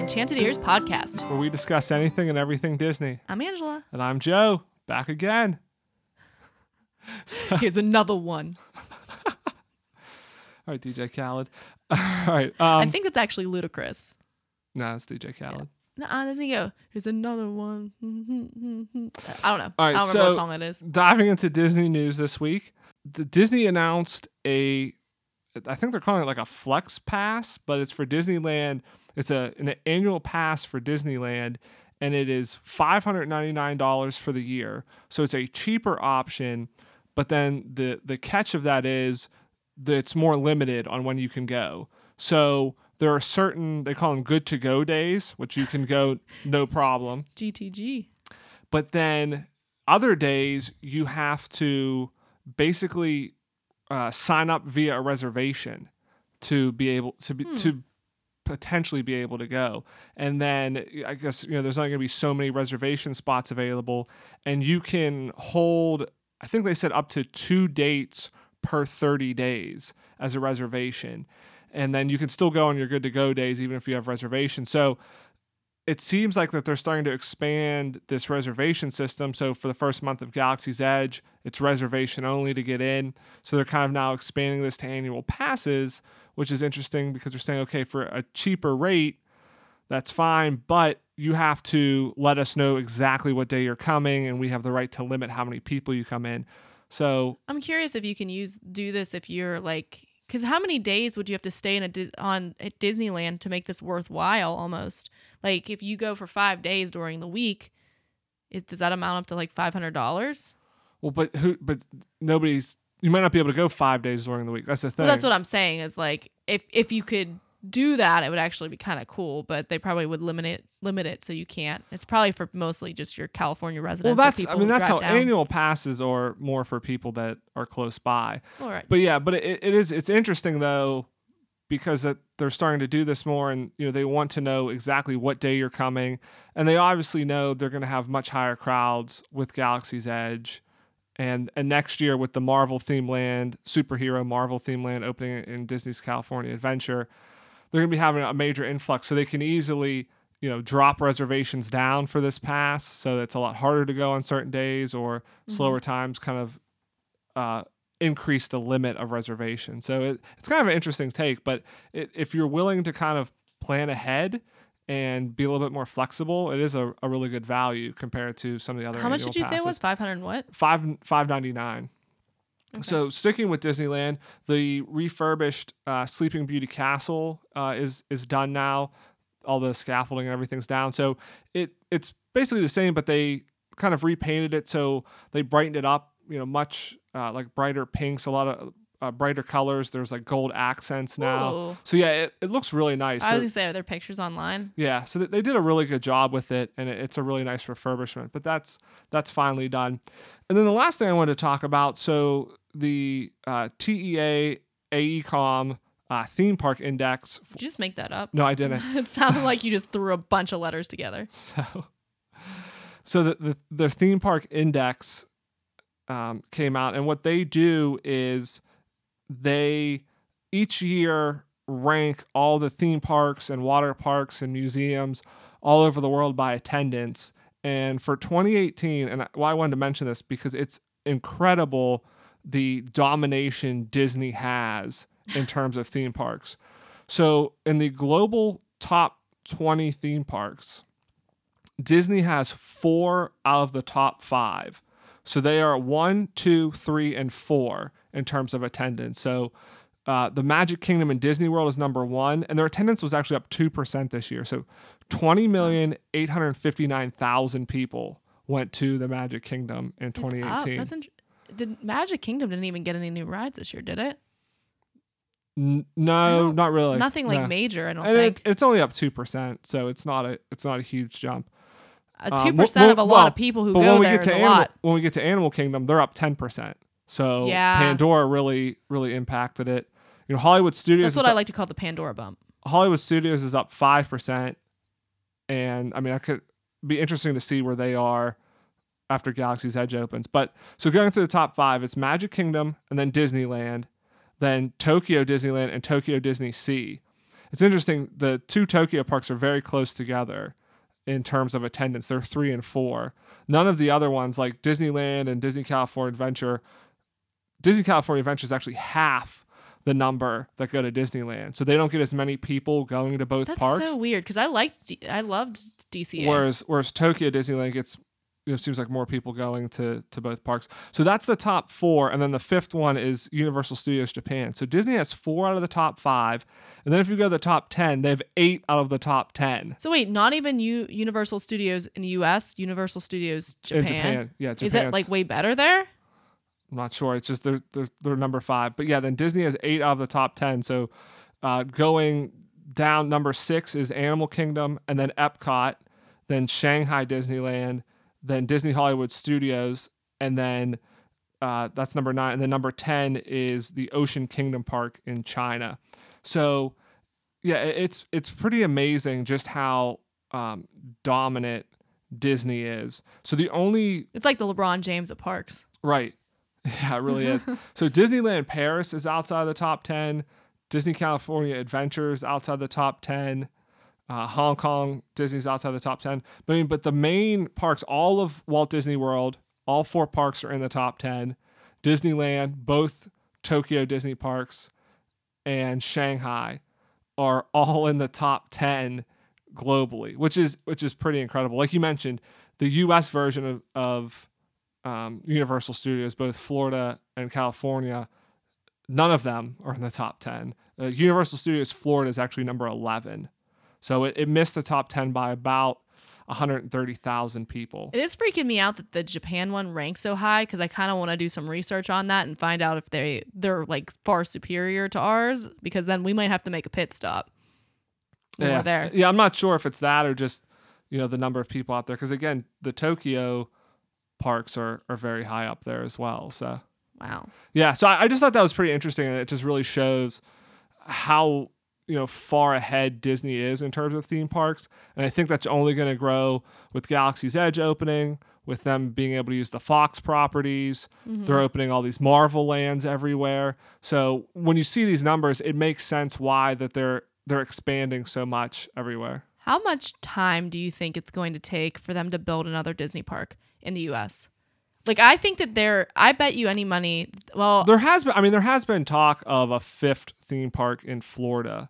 Welcome to the Enchanted Ears podcast. where we discuss anything and everything Disney. I'm Angela. And I'm Joe, back again. Here's another one. All right, DJ Khaled. All right. Um, I think that's actually ludicrous. no, it's DJ Khaled. Nah, doesn't he go? Here's another one. I don't know. All right, I don't remember so- what song that is. Diving into Disney news this week, the Disney announced a, I think they're calling it like a Flex Pass, but it's for Disneyland. It's a an annual pass for Disneyland, and it is five hundred ninety nine dollars for the year. So it's a cheaper option, but then the the catch of that is that it's more limited on when you can go. So there are certain they call them good to go days, which you can go no problem. GTG. But then other days you have to basically uh, sign up via a reservation to be able to be to potentially be able to go. And then I guess you know there's not going to be so many reservation spots available, and you can hold. I think they said up to two dates per 30 days as a reservation. And then you can still go on your good to go days even if you have reservations. So it seems like that they're starting to expand this reservation system. So for the first month of Galaxy's Edge, it's reservation only to get in. So they're kind of now expanding this to annual passes, which is interesting because they're saying, okay, for a cheaper rate, that's fine, but you have to let us know exactly what day you're coming, and we have the right to limit how many people you come in. So I'm curious if you can use do this if you're like because how many days would you have to stay in a on at Disneyland to make this worthwhile? Almost like if you go for five days during the week, is, does that amount up to like five hundred dollars? Well, but who? But nobody's. You might not be able to go five days during the week. That's the thing. Well, that's what I'm saying. Is like if if you could do that, it would actually be kind of cool. But they probably would limit it limit it so you can't. It's probably for mostly just your California well, residents. or that's. I mean, that's how down. annual passes are more for people that are close by. All right. But yeah, but it, it is. It's interesting though, because that they're starting to do this more, and you know they want to know exactly what day you're coming, and they obviously know they're going to have much higher crowds with Galaxy's Edge. And, and next year with the Marvel theme land, superhero Marvel theme land opening in Disney's California Adventure, they're going to be having a major influx. So they can easily you know drop reservations down for this pass so it's a lot harder to go on certain days or slower times kind of uh, increase the limit of reservations. So it, it's kind of an interesting take but it, if you're willing to kind of plan ahead and be a little bit more flexible it is a, a really good value compared to some of the other How much did you say it was? Five hundred what? five five ninety nine. So sticking with Disneyland, the refurbished uh, Sleeping Beauty Castle uh, is is done now. All the scaffolding and everything's down. So it it's basically the same, but they kind of repainted it so they brightened it up. You know, much uh, like brighter pinks, a lot of uh, brighter colors. There's like gold accents now. Ooh. So yeah, it, it looks really nice. I was gonna say, are there pictures online? yeah, so th- they did a really good job with it, and it, it's a really nice refurbishment. But that's that's finally done. And then the last thing I wanted to talk about, so the uh, TEA AECOM uh, theme park index. f- Did you just make that up? no, I didn't. it sounded like you just threw a bunch of letters together. So, so the the, the theme park index um, came out, and what they do is they each year rank all the theme parks and water parks and museums all over the world by attendance. And for 2018, and why I wanted to mention this because it's incredible the domination Disney has in terms of theme parks. So, in the global top 20 theme parks, Disney has four out of the top five. So they are one, two, three, and four in terms of attendance. So uh, the Magic Kingdom and Disney World is number one, and their attendance was actually up 2% this year. So 20,859,000 people went to the Magic Kingdom in It's up. 2018. That's int- did Magic Kingdom didn't even get any new rides this year, did it? N- no, don't- really. Nothing like No. major, I don't And think. it, it's only up 2%, so it's not a it's not a huge jump. Uh, Uh, Two well- percent of a well- lot well, of people who go there is a animal, lot. when we get to Animal Kingdom, they're up ten percent. So Yeah. Pandora really really impacted it. You know, Hollywood Studios. That's what I up- like to call the Pandora bump. Hollywood Studios is up five percent, and I mean, I could be interesting to see where they are after Galaxy's Edge opens. But so going through the top five, it's Magic Kingdom and then Disneyland, then Tokyo Disneyland and Tokyo DisneySea. it's interesting. The two Tokyo parks are very close together in terms of attendance. They're three and four. None of the other ones, like Disneyland and Disney California Adventure, Disney California Adventure is actually half the number that go to Disneyland. So they don't get as many people going to both That's parks. That's so weird because I liked, D- I loved DCA. Whereas whereas Tokyo Disneyland gets know, seems like more people going to to both parks. So that's the top four, and then the fifth one is Universal Studios Japan. So Disney has four out of the top five, and then if you go to the top ten, they have eight out of the top ten so wait, not even U- Universal Studios in the U.S. Universal Studios Japan. in Japan. Yeah, Is it like way better there? I'm not sure. It's just they're, they're they're number five. But yeah, then Disney has eight out of the top ten. So uh, going down, number six is Animal Kingdom, and then Epcot, then Shanghai Disneyland, then Disney Hollywood Studios, and then uh, that's number nine. And then number ten is the Ocean Kingdom Park in China. So yeah, it's it's pretty amazing just how um, dominant Disney is. So the only It's like the LeBron James at parks. Right. Yeah, it really is. so Disneyland Paris is outside the top 10. Disney California Adventures outside the top 10. Uh, Hong Kong Disney's outside the top 10. But I mean, but the main parks, all of Walt Disney World, all four parks are in the top 10. Disneyland, both Tokyo Disney parks and Shanghai are all in the top 10 globally, which is which is pretty incredible. Like you mentioned, the US version of, of um, Universal Studios, both Florida and California, none of them are in the top 10. Uh, Universal Studios Florida is actually number 11. So it, it missed the top 10 by about 130,000 people. It is freaking me out that the Japan one ranks so high because I kind of want to do some research on that and find out if they they're like far superior to ours because then we might have to make a pit stop. yeah. there. Yeah, I'm not sure if it's that or just, you know, the number of people out there. Because again, the Tokyo parks are, are very high up there as well. So Wow. Yeah, so I, I just thought that was pretty interesting, and it just really shows how you know far ahead Disney is in terms of theme parks, and I think that's only going to grow with Galaxy's Edge opening, with them being able to use the Fox properties. Mm-hmm. They're opening all these Marvel lands everywhere. So when you see these numbers, it makes sense why that they're they're expanding so much everywhere. How much time do you think it's going to take for them to build another Disney park in the US? Like I think that they're I bet you any money well There has been, I mean, there has been talk of a fifth theme park in Florida.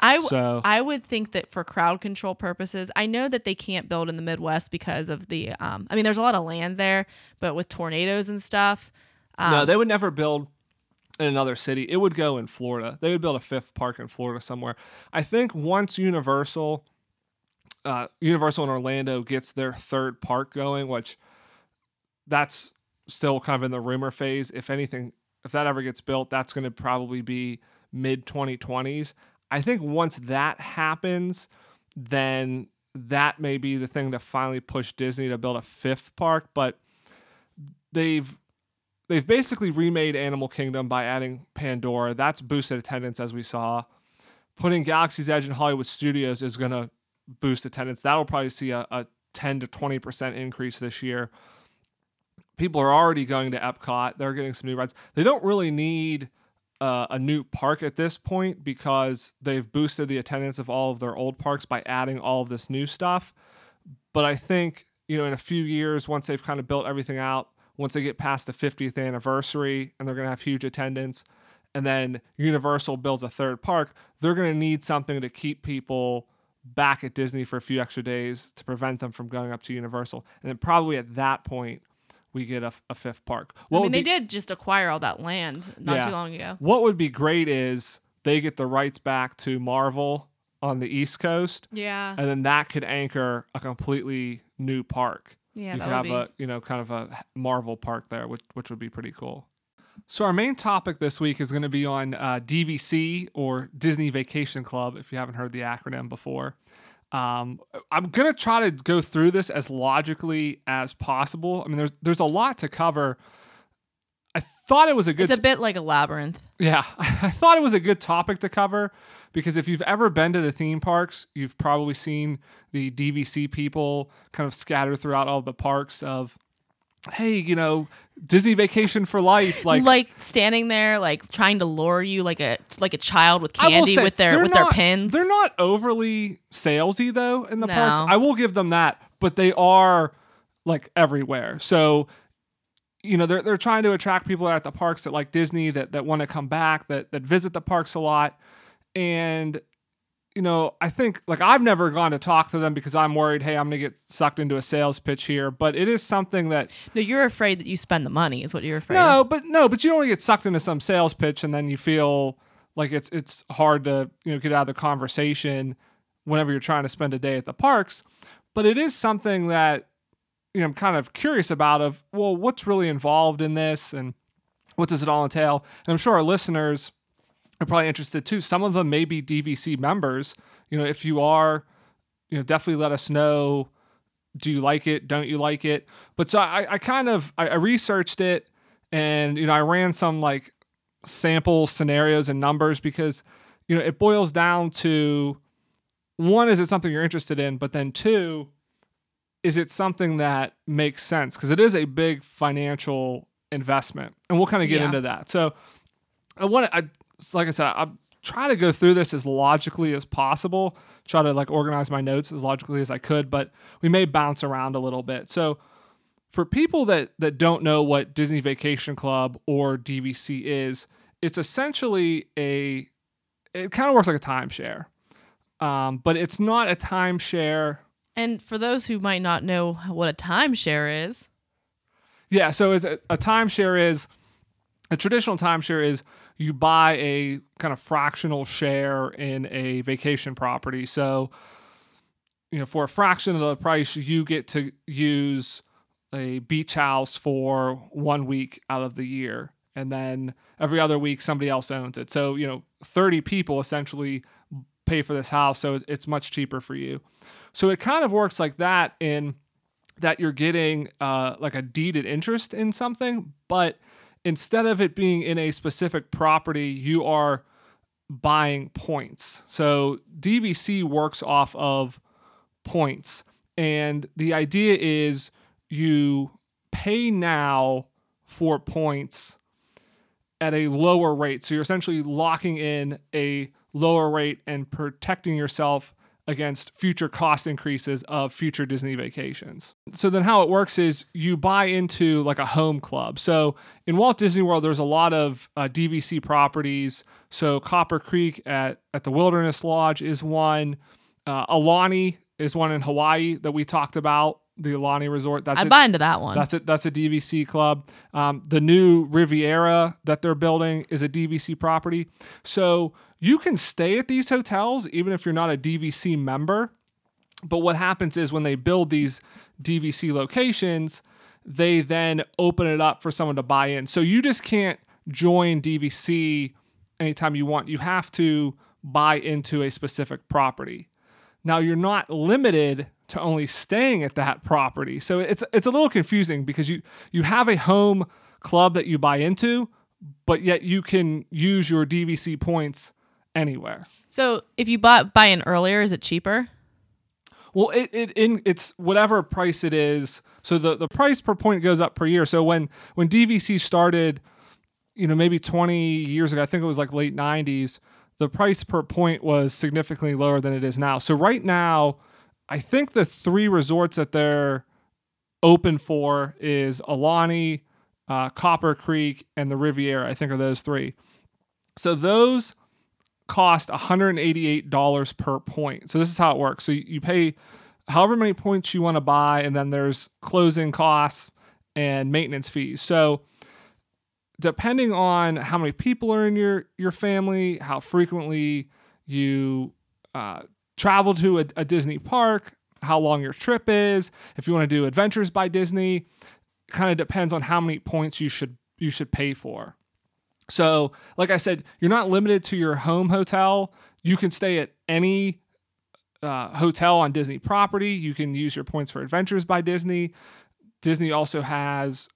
I w- So I would think that for crowd control purposes, I know that they can't build in the Midwest because of the um I mean there's a lot of land there, but with tornadoes and stuff. Um, no, they would never build in another city. It would go in Florida. They would build a fifth park in Florida somewhere. I think once Universal, uh, Universal in Orlando gets their third park going, which that's still kind of in the rumor phase. If anything, if that ever gets built, that's going to probably be mid 2020s. I think once that happens, then that may be the thing to finally push Disney to build a fifth park. But they've they've basically remade Animal Kingdom by adding Pandora. That's boosted attendance as we saw. Putting Galaxy's Edge in Hollywood Studios is going to boost attendance. That'll probably see a, a 10 to 20% increase this year. People are already going to Epcot. They're getting some new rides. They don't really need uh, a new park at this point because they've boosted the attendance of all of their old parks by adding all of this new stuff. But I think, you know, in a few years, once they've kind of built everything out, once they get past the 50th anniversary and they're going to have huge attendance, and then Universal builds a third park, they're going to need something to keep people back at Disney for a few extra days to prevent them from going up to Universal. And then probably at that point, we get a, a fifth park. What I mean they be- did just acquire all that land not Yeah. too long ago. What would be great is they get the rights back to Marvel on the East Coast, Yeah. and then that could anchor a completely new park. Yeah, you could have be a you know kind of a Marvel park there, which which would be pretty cool. So our main topic this week is going to be on uh, DVC or Disney Vacation Club. If you haven't heard the acronym before, um, I'm going to try to go through this as logically as possible. I mean, there's there's a lot to cover. I thought it was a good it's a bit like a labyrinth. yeah, I thought it was a good topic to cover because if you've ever been to the theme parks, you've probably seen the DVC people kind of scattered throughout all the parks of hey, you know, Disney Vacation for Life, like like standing there, like trying to lure you like a like a child with candy say, with their with their pins. They're not overly salesy though in the No. parks. I will give them that, but they are like everywhere. So you know they're they're trying to attract people that are at the parks that like Disney that that want to come back that that visit the parks a lot, and you know I think like I've never gone to talk to them because I'm worried hey I'm gonna get sucked into a sales pitch here, but it is something that no, you're afraid that you spend the money. Is what you're afraid. no, but no, but you don't want to get sucked into some sales pitch and then you feel like it's it's hard to you know get out of the conversation whenever you're trying to spend a day at the parks. But it is something that you know I'm kind of curious about of well, what's really involved in this and what does it all entail? And I'm sure our listeners are probably interested too. Some of them may be DVC members. You know, if you are, you know, definitely let us know. Do you like it? Don't you like it? But so I, I kind of I, I researched it and you know I ran some like sample scenarios and numbers because you know it boils down to one is it something you're interested in, but then two is it something that makes sense because it is a big financial investment and we'll kind of get Yeah. into that. So I want to I like I said I try to go through this as logically as possible, try to like organize my notes as logically as I could, but we may bounce around a little bit. So for people that that don't know what Disney Vacation Club or DVC is, it's essentially a it kind of works like a timeshare. Um, but it's not a timeshare. And for those who might not know what a timeshare is, Yeah, so it's a, a timeshare is a traditional timeshare is you buy a kind of fractional share in a vacation property. So, you know, for a fraction of the price, you get to use a beach house for one week out of the year. And then every other week, somebody else owns it. So, you know, 30 people essentially pay for this house. So it's much cheaper for you. So it kind of works like that in that you're getting uh, like a deeded interest in something, but instead of it being in a specific property, you are buying points. So DVC works off of points. And the idea is you pay now for points at a lower rate. So you're essentially locking in a lower rate and protecting yourself against future cost increases of future Disney vacations. So then how it works is you buy into like a home club. So in Walt Disney World there's a lot of uh, DVC properties. So Copper Creek at at the Wilderness Lodge is one. Uh, Aulani is one in Hawaii that we talked about, the Aulani Resort. That's I buy into that one. That's it. That's a DVC club. Um, the new Riviera that they're building is a DVC property. So you can stay at these hotels even if you're not a DVC member. But what happens is when they build these DVC locations, they then open it up for someone to buy in. So you just can't join DVC anytime you want. You have to buy into a specific property. Now you're not limited to only staying at that property. So it's it's a little confusing because you you have a home club that you buy into, but yet you can use your DVC points anywhere. so if you bought buy in earlier, is it cheaper? Well, it, it in it's whatever price it is. So the, the price per point goes up per year. So when when DVC started, you know, maybe 20 years ago, I think it was like late 90s, the price per point was significantly lower than it is now. So right now, I think the three resorts that they're open for is Aulani, uh, Copper Creek, and the Riviera. I think are those three. So those cost $188 per point. So this is how it works. So you- pay however many points you want to buy, and then there's closing costs and maintenance fees. So depending on how many people are in your your family, how frequently you uh, travel to a, a Disney park, how long your trip is, if you want to do Adventures by Disney, kind of depends on how many points you should you should pay for. So, like I said, you're not limited to your home hotel. You can stay at any uh, hotel on Disney property. You can use your points for Adventures by Disney. Disney also has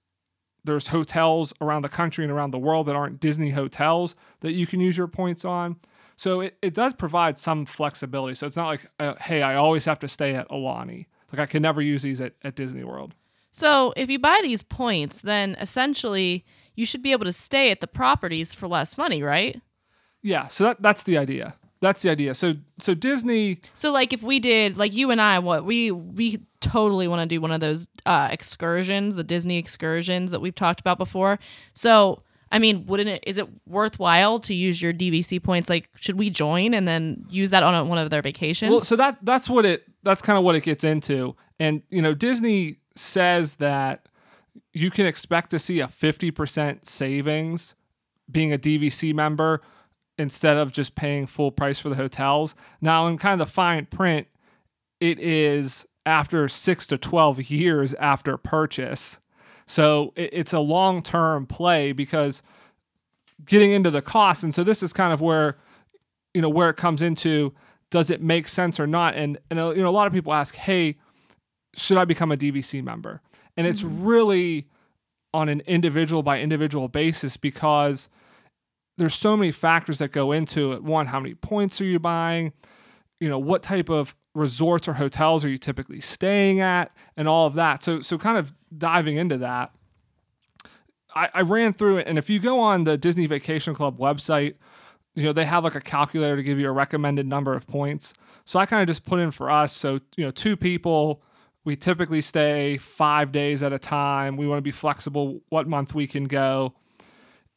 there's hotels around the country and around the world that aren't Disney hotels that you can use your points on. So it, it does provide some flexibility. So it's not like, uh, hey, I always have to stay at Aulani. Like I can never use these at, at Disney World. So if you buy these points, then essentially you should be able to stay at the properties for less money, right? Yeah, so that that's the idea. That's the idea. So so Disney So like if we did like you and I what we we totally want to do one of those uh excursions, the Disney excursions that we've talked about before. So I mean, wouldn't it is it worthwhile to use your DVC points like should we join and then use that on a, one of their vacations? Well, so that that's what it that's kind of what it gets into. And you know, Disney says that you can expect to see a 50% savings being a DVC member instead of just paying full price for the hotels. Now, in kind of the fine print, it is after 6 to 12 years after purchase. So it's a long-term play because getting into the cost and so this is kind of where you know where it comes into does it make sense or not and and you know a lot of people ask hey should I become a DVC member? And it's mm-hmm. really on an individual by individual basis because there's so many factors that go into it. One, how many points are you buying? You know, what type of resorts or hotels are you typically staying at and all of that. So so kind of diving into that. I, I ran through it and if you go on the Disney Vacation Club website, you know, they have like a calculator to give you a recommended number of points. So I kind of just put in for us. So, you know, two people, we typically stay five days at a time. We want to be flexible what month we can go.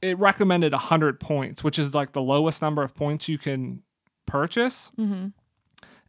It recommended 100 points, which is like the lowest number of points you can purchase. Mm-hmm.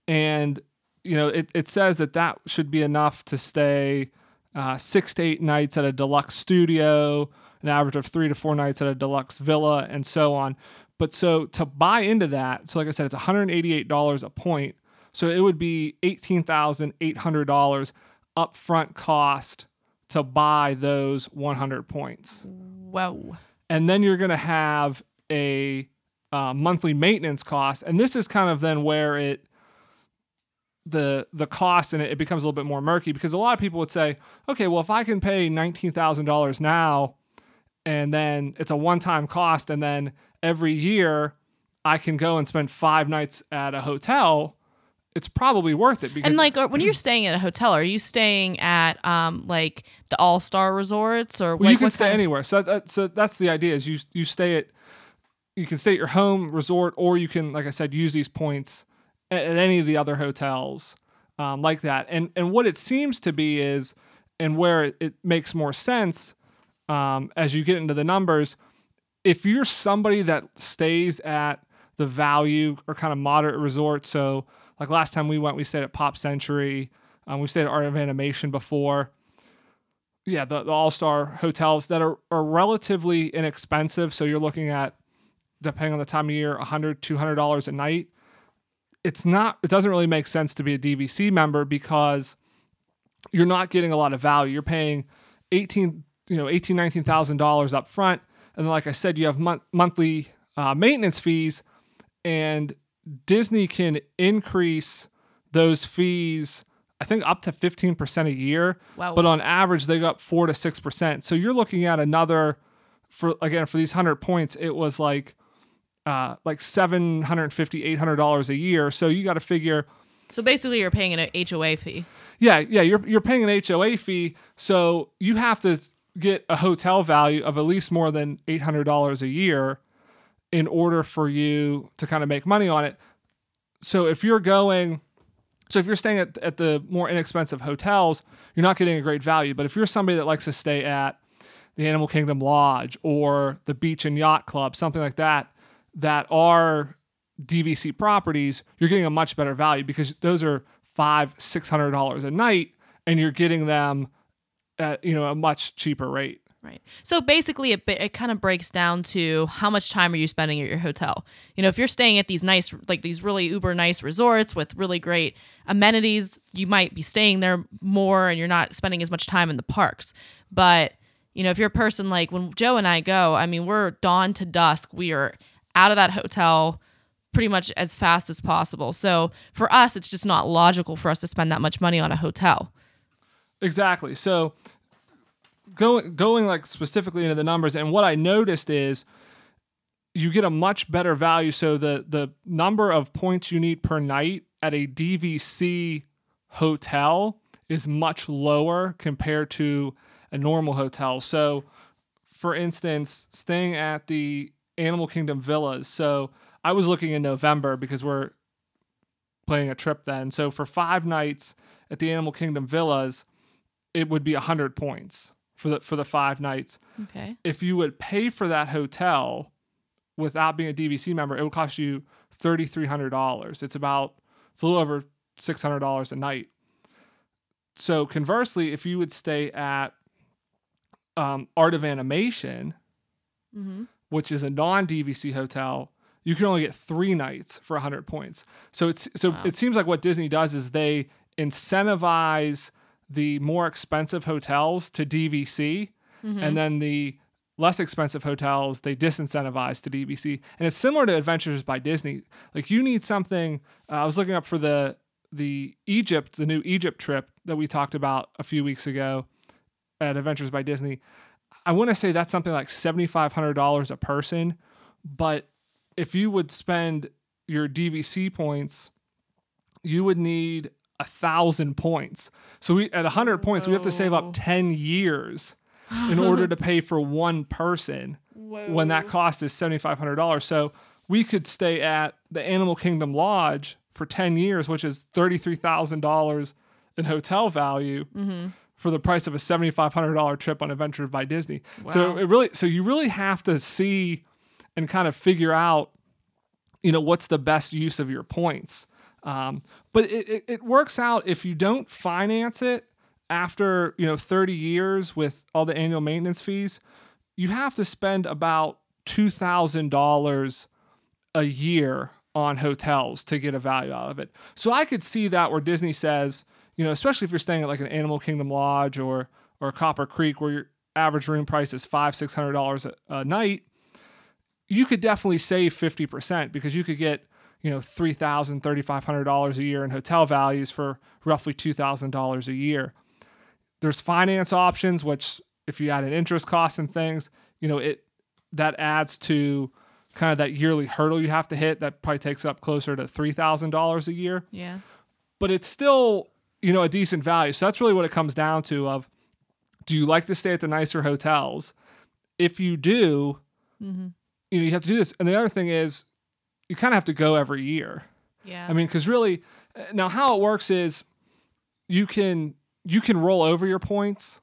And, you know, it, it says that that should be enough to stay uh, six to eight nights at a deluxe studio, an average of three to four nights at a deluxe villa, and so on. But so to buy into that, so like I said, it's $188 a point so it would be $18,800 upfront cost to buy those 100 points. Whoa. And then you're going to have a uh, monthly maintenance cost. And this is kind of then where it the the cost and it, it becomes a little bit more murky because a lot of people would say, okay, well if I can pay nineteen thousand dollars now, and then it's a one time cost, and then every year I can go and spend five nights at a hotel it's probably worth it because and like when you're staying at a hotel are you staying at um like the all-star resorts or well, like, you can stay of- anywhere. So that, so that's the idea is you you stay at you can stay at your home resort or you can like i said use these points at, at any of the other hotels um, like that. And and what it seems to be is and where it, it makes more sense um, as you get into the numbers if you're somebody that stays at the value or kind of moderate resort so like last time we went, we stayed at Pop Century. Um, we stayed at Art of Animation before. Yeah, the, the All Star hotels that are, are relatively inexpensive. So you're looking at, depending on the time of year, $100, $200 a night. It's not, it doesn't really make sense to be a DVC member because you're not getting a lot of value. You're paying 18, you know, 18, $19,000 up front. And then, like I said, you have mon- monthly uh, maintenance fees and Disney can increase those fees, I think up to 15% a year. Wow. But on average, they go up 4 to 6%. So you're looking at another, for again, for these 100 points, it was like, uh, like $750, $800 a year. So you got to figure. So basically, you're paying an HOA fee. Yeah, yeah, you're, you're paying an HOA fee. So you have to get a hotel value of at least more than $800 a year in order for you to kind of make money on it. So if you're going, so if you're staying at, at the more inexpensive hotels, you're not getting a great value. But if you're somebody that likes to stay at the Animal Kingdom Lodge or the Beach and Yacht Club, something like that, that are DVC properties, you're getting a much better value because those are five, six hundred dollars a night, and you're getting them at you know a much cheaper rate. Right. So basically, it, it kind of breaks down to how much time are you spending at your hotel. You know, if you're staying at these nice, like these really uber nice resorts with really great amenities, you might be staying there more and you're not spending as much time in the parks. But, you know, if you're a person like when Joe and I go, I mean, we're dawn to dusk. We are out of that hotel pretty much as fast as possible. So for us, it's just not logical for us to spend that much money on a hotel. Exactly. So going going like specifically into the numbers, and what I noticed is you get a much better value. So the the number of points you need per night at a DVC hotel is much lower compared to a normal hotel. So, for instance, staying at the Animal Kingdom villas. So, I was looking in November because we're playing a trip then. So, for five nights at the Animal Kingdom villas, it would be 100 points for the for the five nights. Okay. If you would pay for that hotel without being a DVC member, it would cost you $3,300. It's about it's a little over $600 a night. So conversely, if you would stay at um, Art of Animation, Mm-hmm. which is a non-DVC hotel, you can only get three nights for 100 points. So it's so Wow. it seems like what Disney does is they incentivize the more expensive hotels to DVC, Mm-hmm. and then the less expensive hotels they disincentivize to DVC. And it's similar to Adventures by Disney. Like you need something. Uh, I was looking up for the the Egypt, the new Egypt trip that we talked about a few weeks ago at Adventures by Disney. I want to say that's something like seventy five hundred dollars a person, but if you would spend your DVC points, you would need a thousand points. So we at hundred points, we have to save up ten years in order to pay for one person when that cost is seventy five hundred dollars. So we could stay at the Animal Kingdom Lodge for ten years, which is thirty three thousand dollars in hotel value Mm-hmm. for the price of a seventy five hundred dollar trip on Adventures by Disney. So it really, so you really have to see and kind of figure out, you know, what's the best use of your points. Um, but it, it, it works out if you don't finance it after you know 30 years with all the annual maintenance fees you have to spend about $2000 a year on hotels to get a value out of it. So i could see that where disney says you know especially if you're staying at like an animal kingdom lodge or or copper creek where your average room price is five six hundred dollars a- night you could definitely save 50% because you could get you know $3000 $3500 a year in hotel values for roughly $2000 a year. There's finance options which if you add an interest cost and things you know it that adds to kind of that yearly hurdle you have to hit that probably takes up closer to $3000 a year. Yeah. but it's still you know a decent value. So that's really what it comes down to of do you like to stay at the nicer hotels? If you do Mm-hmm. you know you have to do this. And the other thing is you kind of have to go every year Yeah. i mean because really uh, now how it works is you can you can roll over your points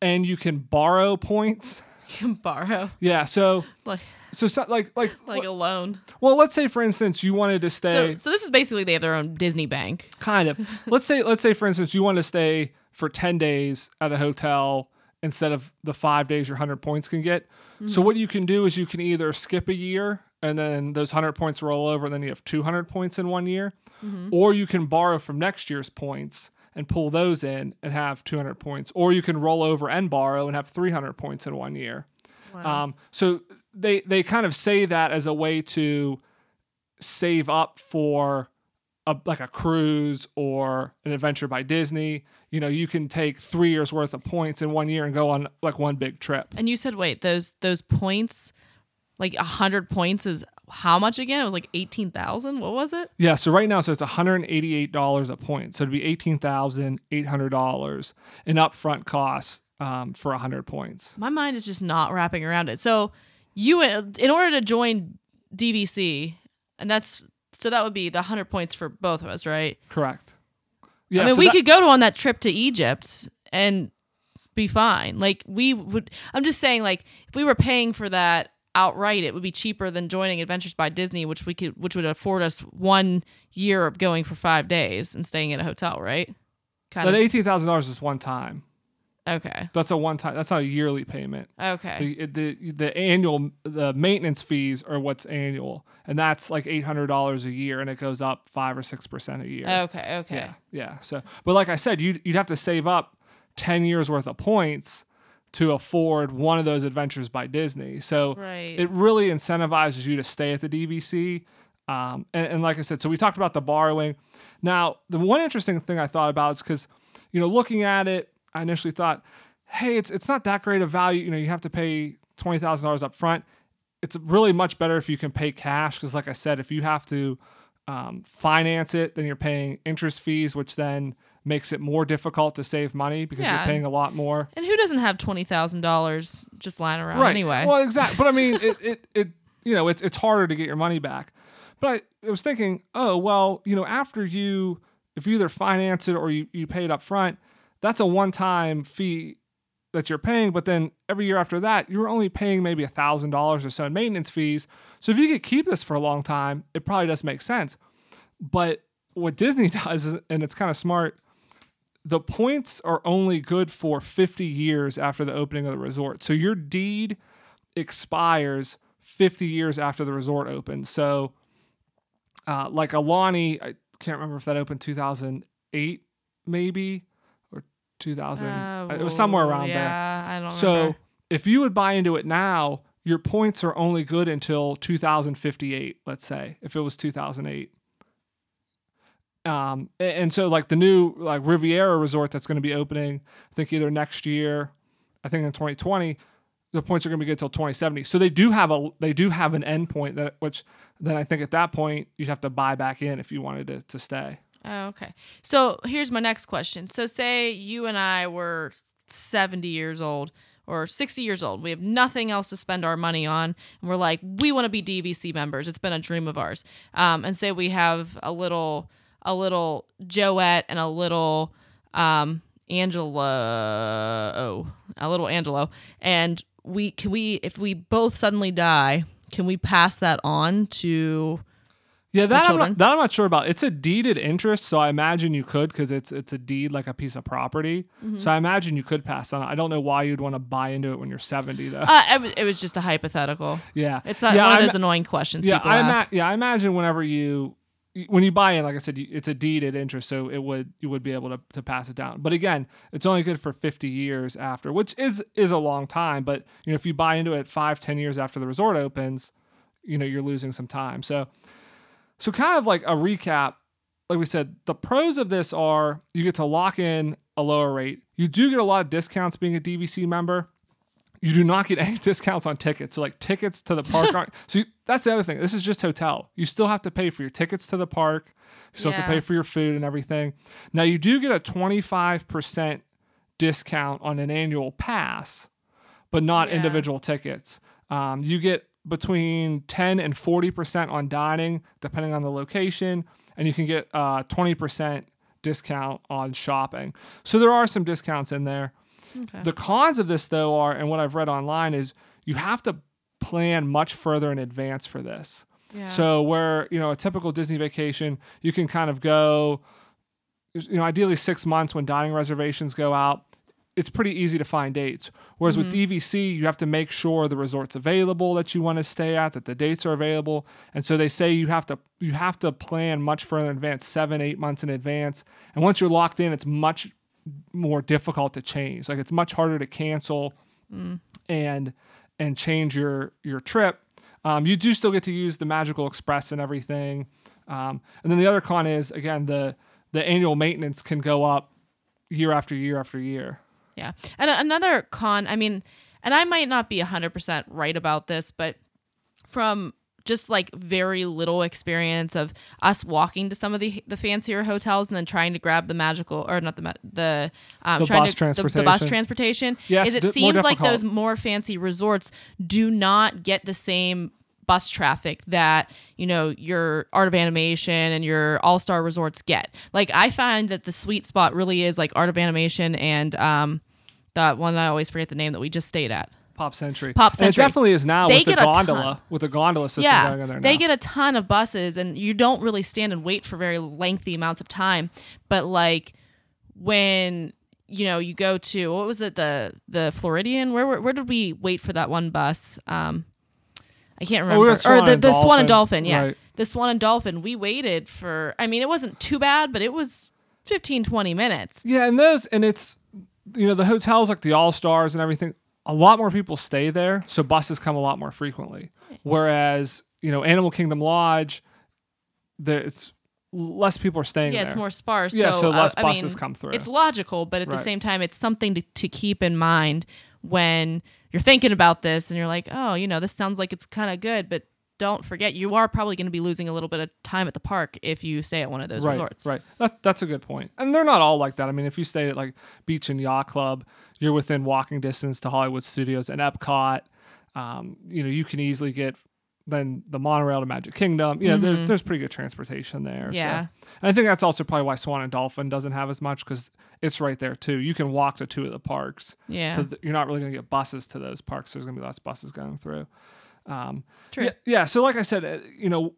and you can borrow points you can borrow yeah so like so, so like like like a loan. well let's say for instance you wanted to stay So, so this is basically they have their own Disney bank. kind of let's say let's say for instance you want to stay for 10 days at a hotel instead of the five days your 100 points can get so what you can do is you can either skip a year and then those 100 points roll over and then you have 200 points in one year or you can borrow from next year's points and pull those in and have 200 points or you can roll over and borrow and have 300 points in one year Wow. um, so they they kind of say that as a way to save up for a, like a cruise or an adventure by Disney. You know, you can take three years worth of points in one year and go on like one big trip. and you said wait those those points, like a hundred points is how much again? It was like eighteen thousand. What was it? Yeah, so right now, so it's $188 a point. So it'd be $18,800 in upfront costs um, for 100 points. My mind is just not wrapping around it. So you in order to join DVC, and that's so that would be the hundred points for both of us, right? Correct. Yeah, I mean, so we that- could go to on that trip to Egypt and be fine. Like we would. I'm just saying, like if we were paying for that outright, it would be cheaper than joining Adventures by Disney, which we could, which would afford us one year of going for five days and staying in a hotel, right? Kind that $18,000 is one time. Okay. That's a one time, that's not a yearly payment. Okay. the the the annual the maintenance fees are what's annual, and that's like eight hundred dollars a year, and it goes up five or six percent a year. Okay. Okay. Yeah, yeah. So, but like I said, you'd you'd have to save up ten years worth of points to afford one of those adventures by Disney. So Right. it really incentivizes you to stay at the DVC. Um, and, and like I said, so we talked about the borrowing. Now, the one interesting thing I thought about is because, you know, looking at it, I initially thought, hey, it's it's not that great of value. You know, you have to pay twenty thousand dollars up front. It's really much better if you can pay cash because, like I said, if you have to um, finance it, then you're paying interest fees, which then makes it more difficult to save money because Yeah. you're paying a lot more. And who doesn't have twenty thousand dollars just lying around right. anyway? Well, exactly. But I mean, it, it, it, you know, it's it's harder to get your money back. But I, I was thinking, oh well, you know, after you, if you either finance it or you you pay it up front, that's a one time fee that you're paying. But then every year after that, you're only paying maybe a thousand dollars or so in maintenance fees. So if you could keep this for a long time, it probably does make sense. But what Disney does, is, and it's kind of smart, the points are only good for 50 years after the opening of the resort. So your deed expires 50 years after the resort opens. So, uh, like Aulani, I can't remember if that opened 2008, maybe, or 2000. it was somewhere Oh, around there. yeah, I don't So remember. if you would buy into it now, your points are only good until 2058, let's say, if it was 2008. Um, and so like the new like Riviera resort that's going to be opening, I think either next year, I think in 2020, the points are going to be good till 2070. So they do have a they do have an end point that which then I think at that point you'd have to buy back in if you wanted to to stay. Oh, okay. So here's my next question. So say you and I were 70 years old or 60 years old. We have nothing else to spend our money on. And we're like, we want to be DVC members. It's been a dream of ours. Um, and say we have a little, a little Joette and a little um, Angela, oh, a little Angelo. And we, can we, if we both suddenly die, can we pass that on to Yeah, that I'm, not, that I'm not sure about. It's a deeded interest, so I imagine you could because it's it's a deed like a piece of property. Mm-hmm. So I imagine you could pass on. I don't know why you'd want to buy into it when you're 70 though. Uh, it, was, just a hypothetical. yeah, It's not yeah, one of those annoying questions yeah, people I ask. ima- yeah, I imagine whenever you when you buy in, like I said, it's a deeded interest, so it would you would be able to, to pass it down. But again, it's only good for 50 years after, which is is a long time. But you know, if you buy into it five, 10 years after the resort opens, you know, you're losing some time. So, so kind of like a recap, like we said, the pros of this are you get to lock in a lower rate. You do get a lot of discounts being a DVC member. You do not get any discounts on tickets. So like tickets to the park aren't. So you, that's the other thing. This is just hotel. You still have to pay for your tickets to the park. You still have to pay for your food and everything. Now you do get a 25% discount on an annual pass, but not Yeah. individual tickets. Um, you get between 10 and 40% on dining, depending on the location, and you can get uh, 20% discount on shopping. So there are some discounts in there. Okay. The cons of this, though, are, and what I've read online is you have to plan much further in advance for this. yeah. So where you know a typical Disney vacation, you can kind of go, you know, ideally six months when dining reservations go out. It's pretty easy to find dates. Whereas with mm-hmm. DVC, you have to make sure the resort's available that you want to stay at, that the dates are available, and so they say you have to you have to plan much further in advance, seven eight months in advance. And once you're locked in, it's much more difficult to change. Like it's much harder to cancel and and change your your trip. Um, you do still get to use the Magical Express and everything. Um, and then the other con is again the the annual maintenance can go up year after year after year. Yeah. And another con, I mean, and I might not be 100% right about this, but from just like very little experience of us walking to some of the the fancier hotels and then trying to grab the magical or not the ma- the um The trying bus to the, the bus transportation. transportation. Yes, is it more seems like those more fancy resorts do not get the same bus traffic that you know your art of animation and your all-star resorts get. Like i find that the sweet spot really is like art of animation and um that one i always forget the name that we just stayed at Pop Century. Pop And Century. it definitely is now They with the gondola with the gondola system going yeah in there they get a ton of buses and you don't really stand and wait for very lengthy amounts of time but like when you know you go to what was it the the floridian where where, where did we wait for that one bus um I can't Oh, we remember. or the, the Swan and Dolphin, Dolphin, yeah. right. The Swan and Dolphin. We waited for, I mean, it wasn't too bad, but it was 15, 20 minutes. Yeah, and those and it's you know the hotels like the All Stars and everything. A lot more people stay there, so buses come a lot more frequently. Whereas you know Animal Kingdom Lodge, there it's less people are staying there. Yeah, there. it's more sparse. Yeah, so uh, less I buses mean, come through. It's logical, but at the same time, it's something to, to keep in mind when you're thinking about this and you're like, oh, you know, this sounds like it's kind of good, but don't forget you are probably going to be losing a little bit of time at the park if you stay at one of those right, resorts. Right. That, that's a good point. And they're not all like that. I mean, if you stay at like Beach and Yacht Club, you're within walking distance to Hollywood Studios and Epcot. Um, you know, you can easily get then the monorail to Magic Kingdom. Yeah, there's Mhm. there's pretty good transportation there. so. Yeah. And I think that's also probably why Swan and Dolphin doesn't have as much because it's right there too. You can walk to two of the parks, Yeah. so th- you're not really going to get buses to those parks. There's going to be less buses going through. Um, True. yeah, yeah. So, like I said, uh, you know,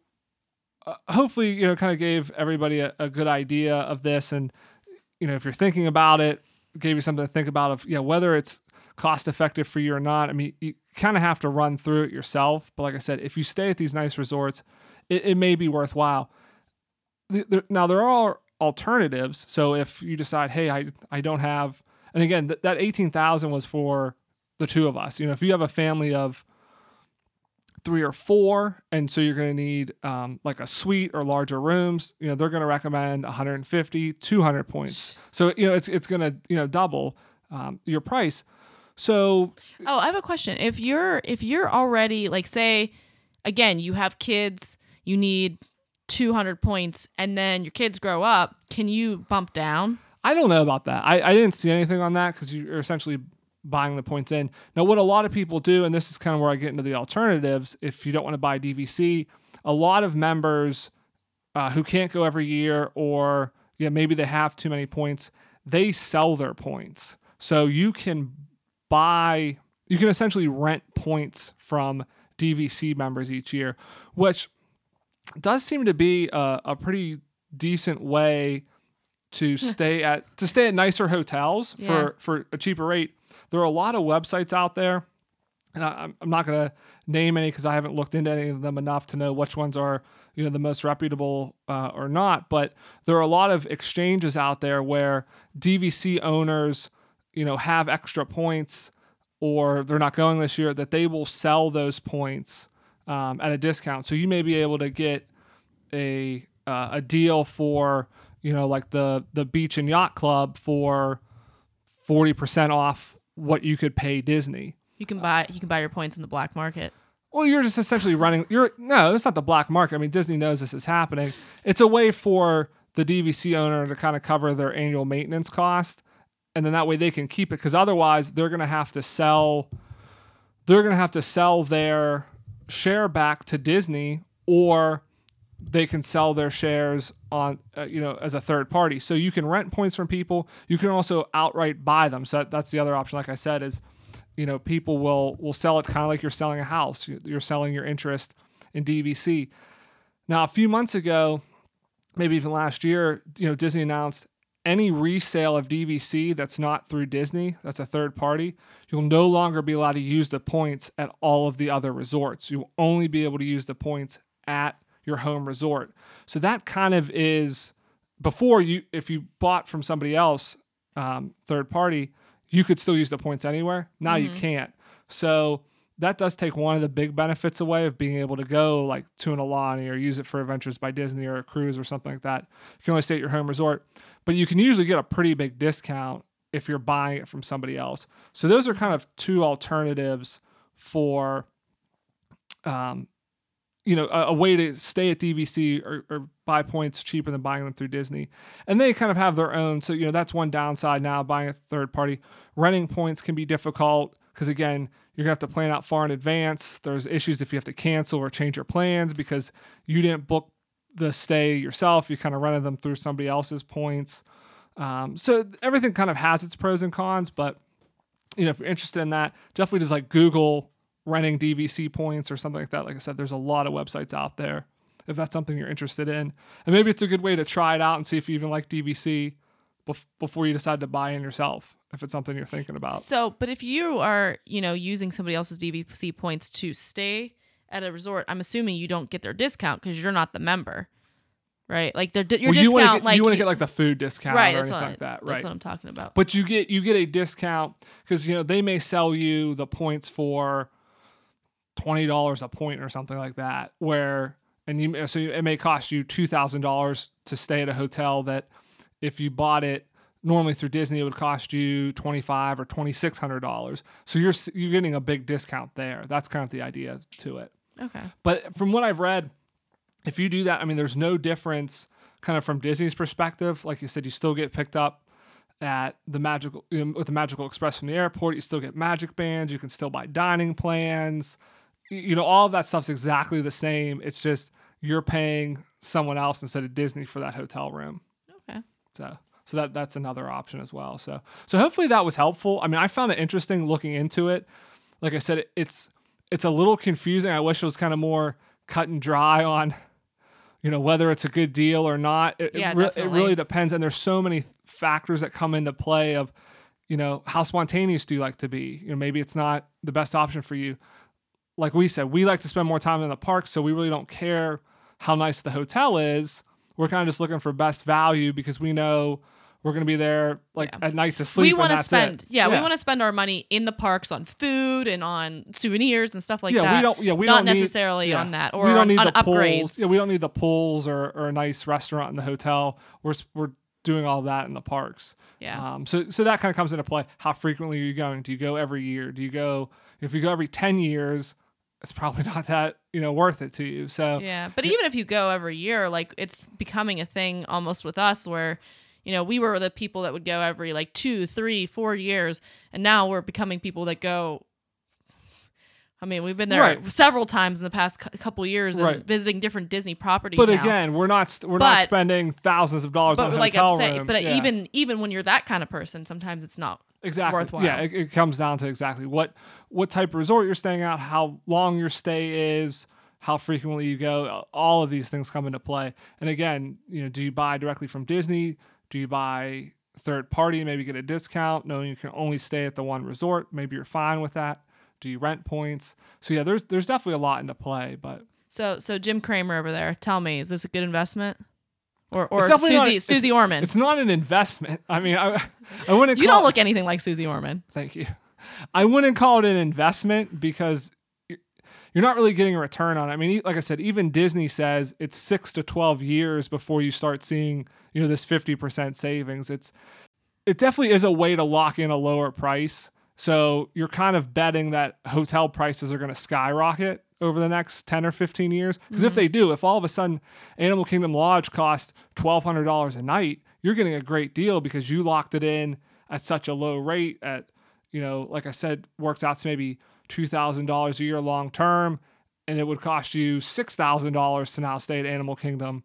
uh, hopefully, you know, kind of gave everybody a, a good idea of this, and you know, if you're thinking about it, gave you something to think about of yeah, whether it's cost effective for you or not. I mean, you kind of have to run through it yourself. But like I said, if you stay at these nice resorts, it, it may be worthwhile. The- the- now there are alternatives. So if you decide, hey, I I don't have, and again, th- that eighteen thousand was for the two of us. You know, if you have a family of three or four, and so you're going to need um, like a suite or larger rooms, you know, they're going to recommend 150, 200 points. So you know, it's it's going to you know double um, your price. So Oh, I have a question. If you're if you're already like say again, you have kids, you need 200 points and then your kids grow up, can you bump down? I don't know about that. I, I didn't see anything on that because you're essentially buying the points in. Now, what a lot of people do, and this is kind of where I get into the alternatives, if you don't want to buy DVC, a lot of members uh, who can't go every year or yeah, maybe they have too many points, they sell their points. So you can buy, you can essentially rent points from DVC members each year, which does seem to be a, a pretty decent way to stay at to stay at nicer hotels Yeah. for for a cheaper rate. There are a lot of websites out there, and I, I'm- I'm not going to name any because I haven't looked into any of them enough to know which ones are you know the most reputable uh, or not. But there are a lot of exchanges out there where DVC owners you know have extra points or they're not going this year that they will sell those points um, at a discount. So you may be able to get a uh, a deal for you know like the the beach and yacht club for 40% off what you could pay Disney. You can buy you can buy your points in the black market. Well, you're just essentially running. You're no, it's not the black market. I mean, Disney knows this is happening. It's a way for the DVC owner to kind of cover their annual maintenance cost, and then that way they can keep it. Because otherwise, they're going to have to sell. They're going to have to sell their share back to Disney, or they can sell their shares on, uh, you know, as a third party. So you can rent points from people. You can also outright buy them. So that, that's the other option. Like I said, is you know people will will sell it kind of like you're selling a house You- you're selling your interest in dvc now a few months ago maybe even last year you know disney announced any resale of dvc that's not through disney that's a third party you'll no longer be allowed to use the points at all of the other resorts you'll only be able to use the points at your home resort so that kind of is before you if you bought from somebody else um, third party you could still use the points anywhere now you can't so that does take one of the big benefits away of being able to go like to an Aulani or use it for Adventures by Disney or a cruise or something like that. You can only stay at your home resort, but you can usually get a pretty big discount if you're buying it from somebody else. So those are kind of two alternatives for, um, you know, a, a way to stay at DVC or, or buy points cheaper than buying them through Disney. And they kind of have their own. So, you know, that's one downside now buying a third party. Renting points can be difficult because, again, you're going to have to plan out far in advance. There's issues if you have to cancel or change your plans because you didn't book the stay yourself. You kind of rented them through somebody else's points. Um, so everything kind of has its pros and cons, but you know, if you're interested in that, definitely just like Google renting DVC points or something like that. Like I said, there's a lot of websites out there if that's something you're interested in. And maybe it's a good way to try it out and see if you even like DVC bef- before you decide to buy in yourself, if it's something you're thinking about. So, but if you are, you know, using somebody else's DVC points to stay at a resort, I'm assuming you don't get their discount because you're not the member, right? Like their di- your well, you discount, want to get, like you want to get like the food discount right, or anything like that, that's what I'm talking about. but you get you get a discount because you know they may sell you the points for twenty dollars a point or something like that. Where and you so it may cost you two thousand dollars to stay at a hotel that if you bought it normally through Disney it would cost you twenty five or twenty six hundred dollars. So you're you're getting a big discount there. That's kind of the idea to it. Okay. But from what I've read, if you do that, I mean, there's no difference kind of from Disney's perspective. Like you said, you still get picked up at the magical you know, with the Magical Express from the airport. You still get magic bands. You can still buy dining plans. You know, all of that stuff's exactly the same. It's just you're paying someone else instead of Disney for that hotel room. Okay. So so that that's another option as well. So so hopefully that was helpful. I mean, I found it interesting looking into it. Like I said, it's it's a little confusing. I wish it was kind of more cut and dry on you know whether it's a good deal or not. It, it Yeah, re- it really depends and there's so many factors that come into play of you know how spontaneous do you like to be? You know maybe it's not the best option for you. Like we said, we like to spend more time in the park, so we really don't care how nice the hotel is. We're kind of just looking for best value because we know we're going to be there like Yeah. at night to sleep. we want to spend it. yeah, we want to spend our money in the parks on food and on souvenirs and stuff like yeah, that we don't. Yeah, we not don't need- necessarily yeah. on that we or don't on, need on the upgrades pools. Yeah, we don't need the pools or, or a nice restaurant in the hotel. We're we're doing all that in the parks. yeah Um, so so that kind of comes into play. How frequently are you going? Do you go every year? Do you go if you go every ten years? It's probably not that you know worth it to you. So Yeah, but even if you go every year, like it's becoming a thing almost with us where, you know, we were the people that would go every like two, three, four years, and now we're becoming people that go. I mean, we've been there Right. several times in the past cou- couple years and Right. visiting different Disney properties. But now. again, we're not st- we're not spending thousands of dollars on but a like hotel room. but Yeah. even even when you're that kind of person, sometimes it's not. Exactly worthwhile. Yeah, it, it comes down to exactly what what type of resort you're staying at, how long your stay is, how frequently you go. All of these things come into play. And again, you know, do you buy directly from Disney? Do you buy third party? And maybe get a discount, knowing you can only stay at the one resort. Maybe you're fine with that. Do you rent points? So yeah, there's there's definitely a lot into play, but So so Jim Cramer over there, tell me, is this a good investment? Or or Susie not- Suze Orman? it's not an investment. I mean, I I wouldn't. You call, don't look anything like Suze Orman. Thank you. I wouldn't call it an investment because you're- you're not really getting a return on it. I mean, like I said, even Disney says it's six to 12 years before you start seeing, you know, this 50% savings. It's, it definitely is a way to lock in a lower price. So you're kind of betting that hotel prices are going to skyrocket over the next 10 or 15 years. Because if they do, if all of a sudden Animal Kingdom Lodge costs $1,200 a night, you're getting a great deal because you locked it in at such a low rate at, you know, like I said, works out to maybe $2,000 a year long term. And it would cost you $6,000 to now stay at Animal Kingdom,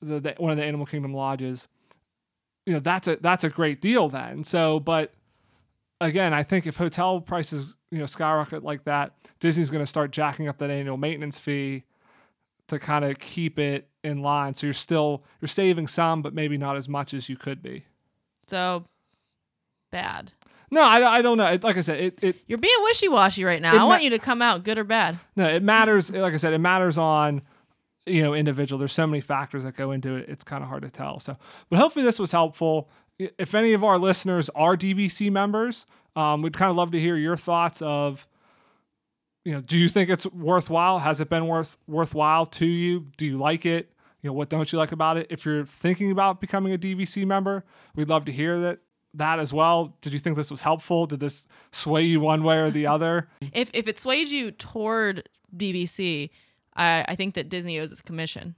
the, the, one of the Animal Kingdom lodges. You know, that's a, that's a great deal then. So, but again, I think if hotel prices, you know, skyrocket like that, Disney's going to start jacking up that annual maintenance fee to kind of keep it in line. So you're still you're saving some, but maybe not as much as you could be. So bad. No, I, I don't know. It, like I said, it, it You're being wishy washy right now. I want you to come out good or bad. no, it matters. Like I said, it matters on you know individual. There's so many factors that go into it. It's kind of hard to tell. So, but hopefully this was helpful. If any of our listeners are DVC members, um, we'd kind of love to hear your thoughts of. You know, do you think it's worthwhile? Has it been worth worthwhile to you? Do you like it? You know, what don't you like about it? If you're thinking about becoming a DVC member, we'd love to hear that that as well. Did you think this was helpful? Did this sway you one way or the other? If if it swayed you toward DVC, I, I think that Disney owes its commission.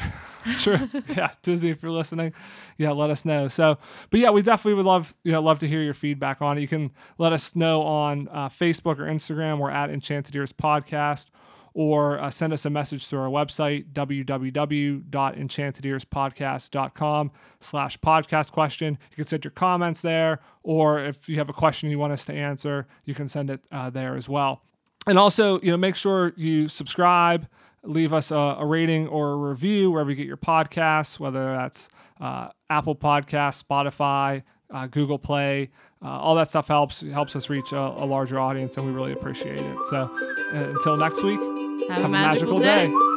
True. yeah, Disney, if you're listening, yeah, let us know. So, but yeah, we definitely would love, you know, love to hear your feedback on it. You can let us know on uh, Facebook or Instagram. We're at Enchanted Ears Podcast, or uh, send us a message through our website www.enchantedearspodcast.com slash podcast question. You can send your comments there, or if you have a question you want us to answer, you can send it uh, there as well. And also, you know, make sure you subscribe, leave us a, a rating or a review wherever you get your podcasts, whether that's uh, Apple Podcasts, Spotify, uh, Google Play. Uh, all that stuff helps helps us reach a, a larger audience, and we really appreciate it. So, uh, until next week, Have, a magical, day. day.